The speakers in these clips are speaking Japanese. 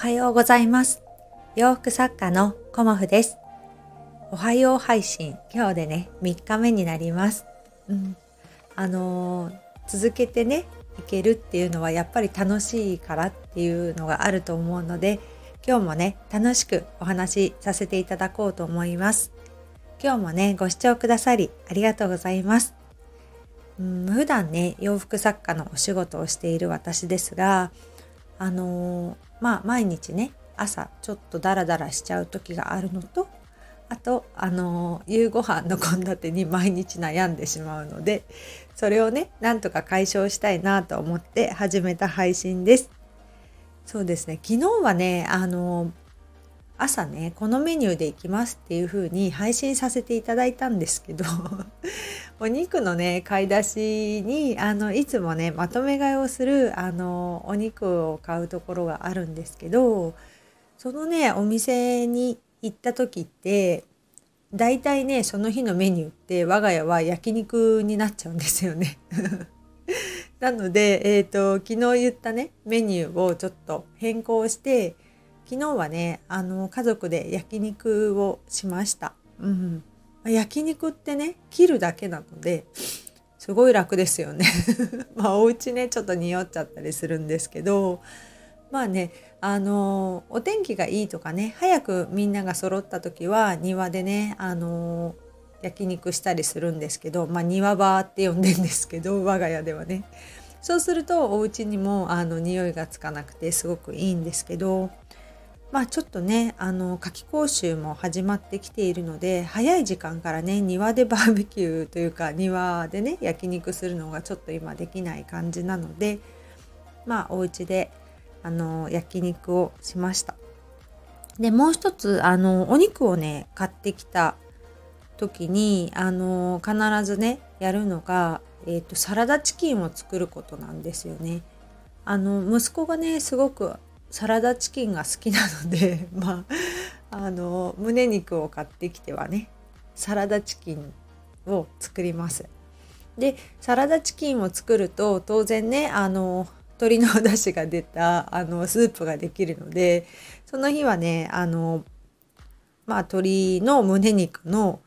はようございます。洋服作家のコモフです。おはよう配信。今日でね3日目になります、うん、あのー、続けてねいけるっていうのはやっぱり楽しいからっていうのがあると思うので今日もね楽しくお話しさせていただこうと思います。今日もねご視聴くださりありがとうございます。うん、普段ね洋服作家のお仕事をしている私ですがあのー、まあ毎日ね朝ちょっとダラダラしちゃう時があるのとあとあのー、夕ご飯の献立に毎日悩んでしまうのでそれをねなんとか解消したいなと思って始めた配信です。そうですね昨日はねあのー、朝ねこのメニューでいきますっていう風に配信させていただいたんですけどお肉のね買い出しにあのいつもねまとめ買いをするあのお肉を買うところがあるんですけどそのねお店に行った時って大体ねその日のメニューって我が家は焼肉になっちゃうんですよね なので、えーと、昨日言ったねメニューをちょっと変更して昨日はねあの家族で焼肉をしました。うん焼肉ってね切るだけなのですごい楽ですよね。まあお家ねちょっと匂っちゃったりするんですけどまあねあのお天気がいいとかね早くみんなが揃った時は庭でねあの焼肉したりするんですけどまあ庭場って呼んでんですけど我が家ではね。そうするとお家にもあの匂いがつかなくてすごくいいんですけどまあちょっとねあの夏季講習も始まってきているので早い時間からね庭で バーベキューというか庭でね焼肉するのがちょっと今できない感じなのでまあお家であの焼肉をしました。でもう一つあのお肉をね買ってきた時にあの必ずねやるのが、えーとサラダチキンを作ることなんですよね。あの息子がねすごくサラダチキンが好きなので まああの胸肉を買ってきてはねサラダチキンを作ります。でサラダチキンを作ると当然ねあの鶏のお出汁が出たあのスープができるのでその日はねあのまあ鶏の胸肉の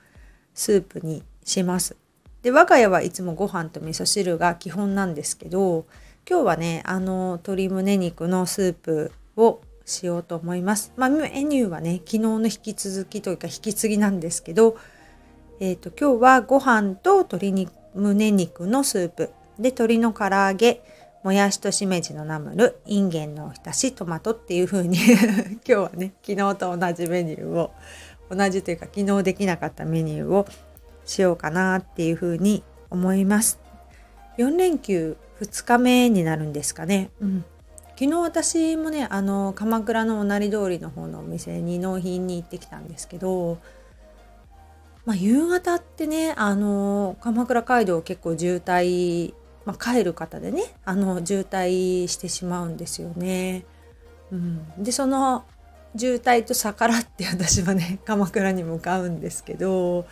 スープにします。で我が家はいつもご飯と味噌汁が基本なんですけど今日はねあの鶏胸肉のスープをしようと思います。まあ、メニューはね昨日の引き続きというか引き継ぎなんですけど、えーと、今日はご飯と鶏肉胸肉のスープで鶏の唐揚げもやしとしめじのナムルいんげんのおひたしトマトっていう風に 今日はね昨日と同じメニューを同じというか昨日できなかったメニューをしようかなっていう風に思います。4連休2日目になるんですかね。うん、昨日私もねあの鎌倉のおなり通りの方のお店に納品に行ってきたんですけど、まあ、夕方ってねあの鎌倉街道結構渋滞、まあ、帰る方でねあの渋滞してしまうんですよね。うん、でその渋滞と逆らって私はね鎌倉に向かうんですけど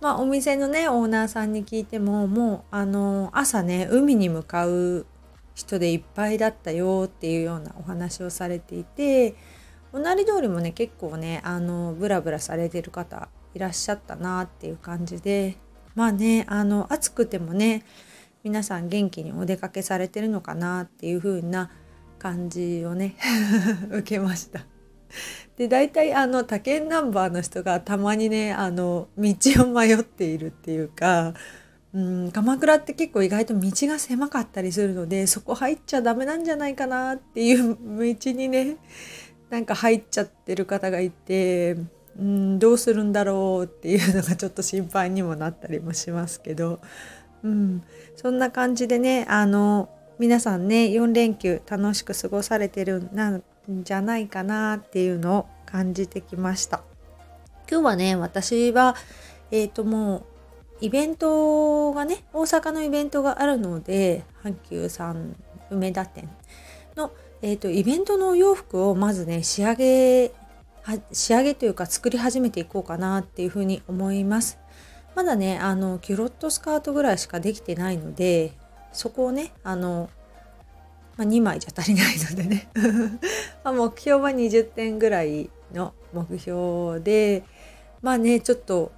まあ、お店のねオーナーさんに聞いてももうあの朝ね海に向かう人でいっぱいだったよっていうようなお話をされていておなり通りもね結構ねあのブラブラされてる方いらっしゃったなっていう感じでまあねあの暑くてもね皆さん元気にお出かけされてるのかなっていう風な感じをね 受けました。で大体あの他県ナンバーの人がたまにねあの道を迷っているっていうかうん鎌倉って結構意外と道が狭かったりするのでそこ入っちゃダメなんじゃないかなっていう道にねなんか入っちゃってる方がいてうんどうするんだろうっていうのがちょっと心配にもなったりもしますけど、うん、そんな感じでねあの皆さんね4連休楽しく過ごされてるなんじゃないかなっていうのを感じてきました。今日はね私はえっ、ー、ともうイベントがね大阪のイベントがあるので阪急さん梅田店の、えーと、イベントのお洋服をまずね仕上げ仕上げというか作り始めていこうかなっていうふうに思います。まだねあのキュロットスカートぐらいしかできてないのでそこをねあのまあ、2枚じゃ足りないのでね。ま目標は20点ぐらいの目標でまあねちょっと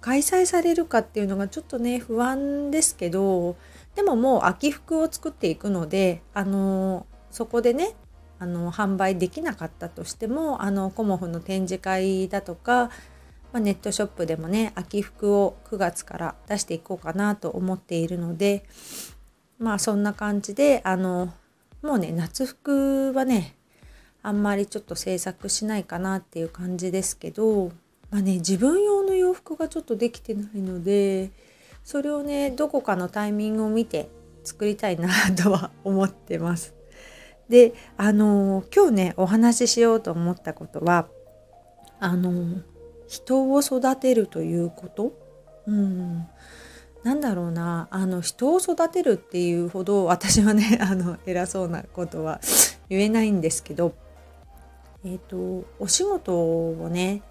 開催されるかっていうのがちょっとね不安ですけどでももう秋服を作っていくのであのそこでねあの販売できなかったとしてもあのコモフの展示会だとか、まあ、ネットショップでもね秋服を9月から出していこうかなと思っているのでまあそんな感じであのもうね夏服はねあんまりちょっと制作しないかなっていう感じですけどまあね自分用の洋服がちょっとできてないのでそれをねどこかのタイミングを見て作りたいなとは思ってます。であの今日ねお話ししようと思ったことはあの人を育てるということ、うん、なんだろうなあの人を育てるっていうほど私はね あの偉そうなことは言えないんですけどえっ、ー、とお仕事をね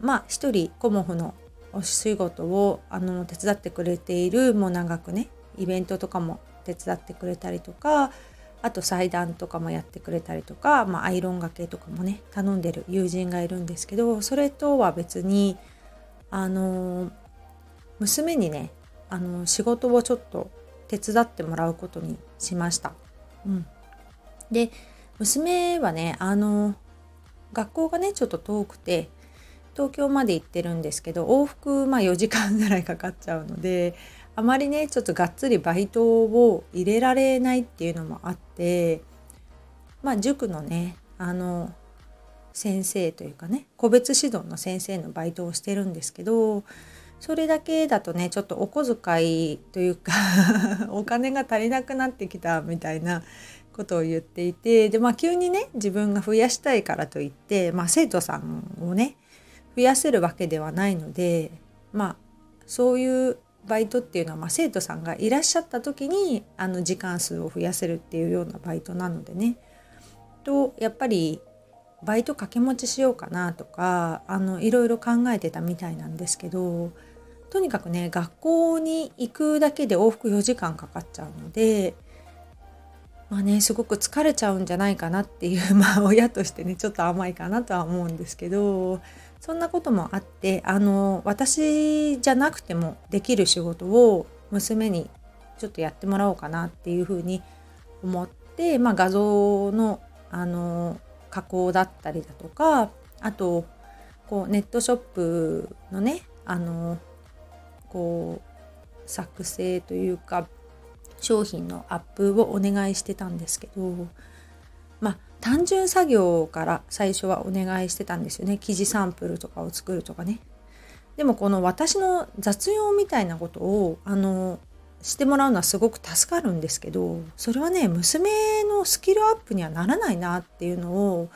まあ一人コモフのお仕事をあの手伝ってくれているもう長くねイベントとかも手伝ってくれたりとかあと祭壇とかもやってくれたりとか、まあ、アイロンがけとかもね頼んでる友人がいるんですけどそれとは別にあの娘にねあの仕事をちょっと手伝ってもらうことにしました。うん、で娘はねあの学校がねちょっと遠くて東京まで行ってるんですけど往復まあ4時間ぐらいかかっちゃうのであまりねちょっとがっつりバイトを入れられないっていうのもあってまあ塾のねあの先生というかね個別指導の先生のバイトをしてるんですけどそれだけだとねちょっとお小遣いというか お金が足りなくなってきたみたいなことを言っていてでまあ急にね自分が増やしたいからといって、まあ、生徒さんをね増やせるわけではないのでまあそういうバイトっていうのは、まあ、生徒さんがいらっしゃった時にあの時間数を増やせるっていうようなバイトなのでね。とやっぱりバイト掛け持ちしようかなとかあのいろいろ考えてたみたいなんですけどとにかくね学校に行くだけで往復4時間かかっちゃうのでまあねすごく疲れちゃうんじゃないかなっていう まあ親としてねちょっと甘いかなとは思うんですけどそんなこともあってあの私じゃなくてもできる仕事を娘にちょっとやってもらおうかなっていうふうに思って、まあ、画像のあの加工だったりだとかあとこうネットショップのねあのこう作成というか商品のアップをお願いしてたんですけどまあ単純作業から最初はお願いしてたんですよね。生地サンプルとかを作るとかね。でもこの私の雑用みたいなことをあのしてもらうのはすごく助かるんですけどそれはね娘のスキルアップにはならないなっていうのを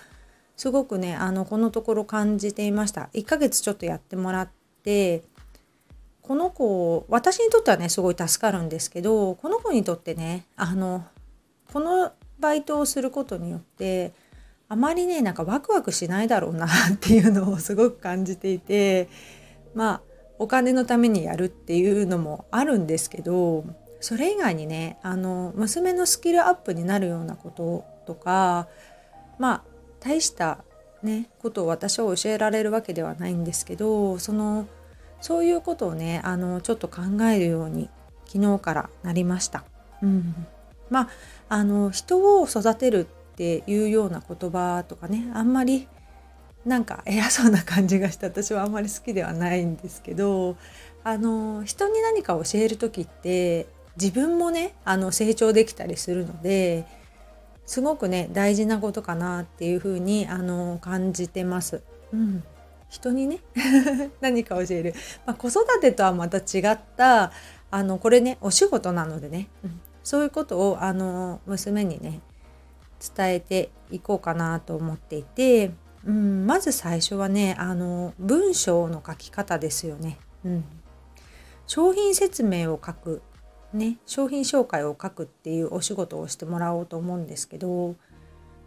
すごくねあのこのところ感じていました。1ヶ月ちょっとやってもらってこの子私にとってはねすごい助かるんですけどこの子にとってねあのこのバイトをすることによってあまりねなんかワクワクしないだろうなっていうのをすごく感じていてまあお金のためにやるっていうのもあるんですけどそれ以外にねあの娘のスキルアップになるようなこととかまあ大したねことを私は教えられるわけではないんですけどそのそういうことをねあのちょっと考えるように昨日からなりました。うん、まああの人を育てるっていうような言葉とかねあんまりなんか偉そうな感じがして私はあんまり好きではないんですけどあの人に何か教える時って自分もねあの成長できたりするのですごくね大事なことかなっていうふうにあの感じてます。うん、人にね 何か教える、まあ、子育てとはまた違ったあのこれねお仕事なのでね、うん、そういうことをあの娘にね伝えていこうかなと思っていて、うん、まず最初はねあの文章の書き方ですよね。うん、商品説明を書く、ね、商品紹介を書くっていうお仕事をしてもらおうと思うんですけど、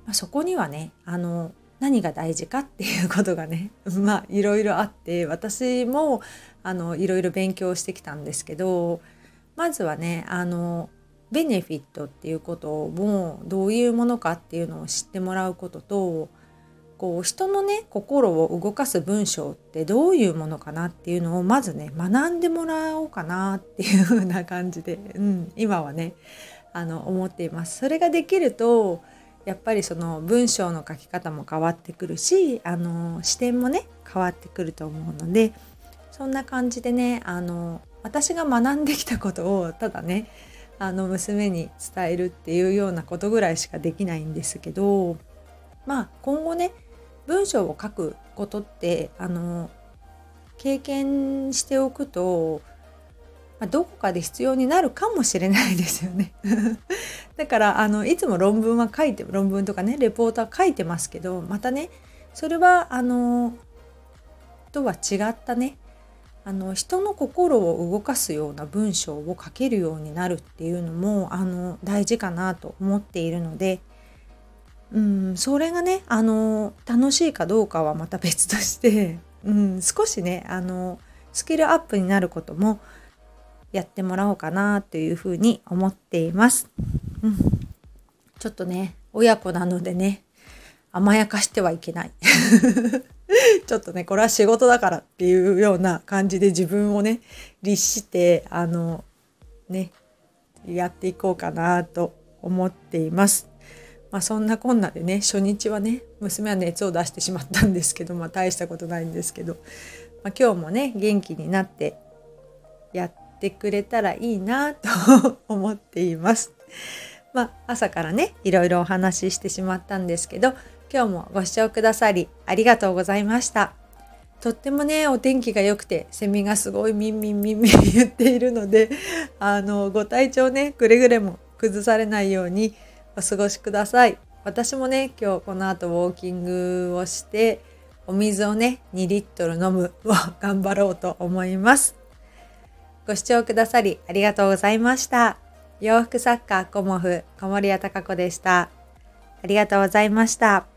まあ、そこにはねあの何が大事かっていうことがね まあいろいろあって私もあのいろいろ勉強してきたんですけどまずはねあのベネフィットっていうこともどういうものかっていうのを知ってもらうこととこう人のね心を動かす文章ってどういうものかなっていうのをまずね学んでもらおうかなっていう風な感じで、うん、今はねあの思っています。それができるとやっぱりその文章の書き方も変わってくるしあの視点もね変わってくると思うのでそんな感じでねあの私が学んできたことをただねあの娘に伝えるっていうようなことぐらいしかできないんですけどまあ今後ね文章を書くことってあの経験しておくと、まあ、どこかで必要になるかもしれないですよね。だからあのいつも論文は書いて論文とかねレポートは書いてますけどまたねそれはあのとは違ったねあの人の心を動かすような文章を書けるようになるっていうのもあの大事かなと思っているのでうん、それがねあの楽しいかどうかはまた別として、うん、少しねあのスキルアップになることもやってもらおうかなというふうに思っています。うん、ちょっとね親子なのでね甘やかしてはいけない。ちょっとねこれは仕事だからっていうような感じで自分をね律してあのねやっていこうかなと思っています。まあ、そんなこんなでね初日はね娘は熱を出してしまったんですけど、まあ、大したことないんですけど、まあ、今日もね元気になってやってくれたらいいなと思っています。まあ、朝からねいろいろお話ししてしまったんですけど今日もご視聴くださりありがとうございました。とってもねお天気が良くてセミがすごいミンミンミンミン言っているのであのご体調ねくれぐれも崩されないようにお過ごしください。私もね、今日この後ウォーキングをして、お水をね、2リットル飲むを頑張ろうと思います。ご視聴くださりありがとうございました。洋服作家コモフ小森屋隆子でした。ありがとうございました。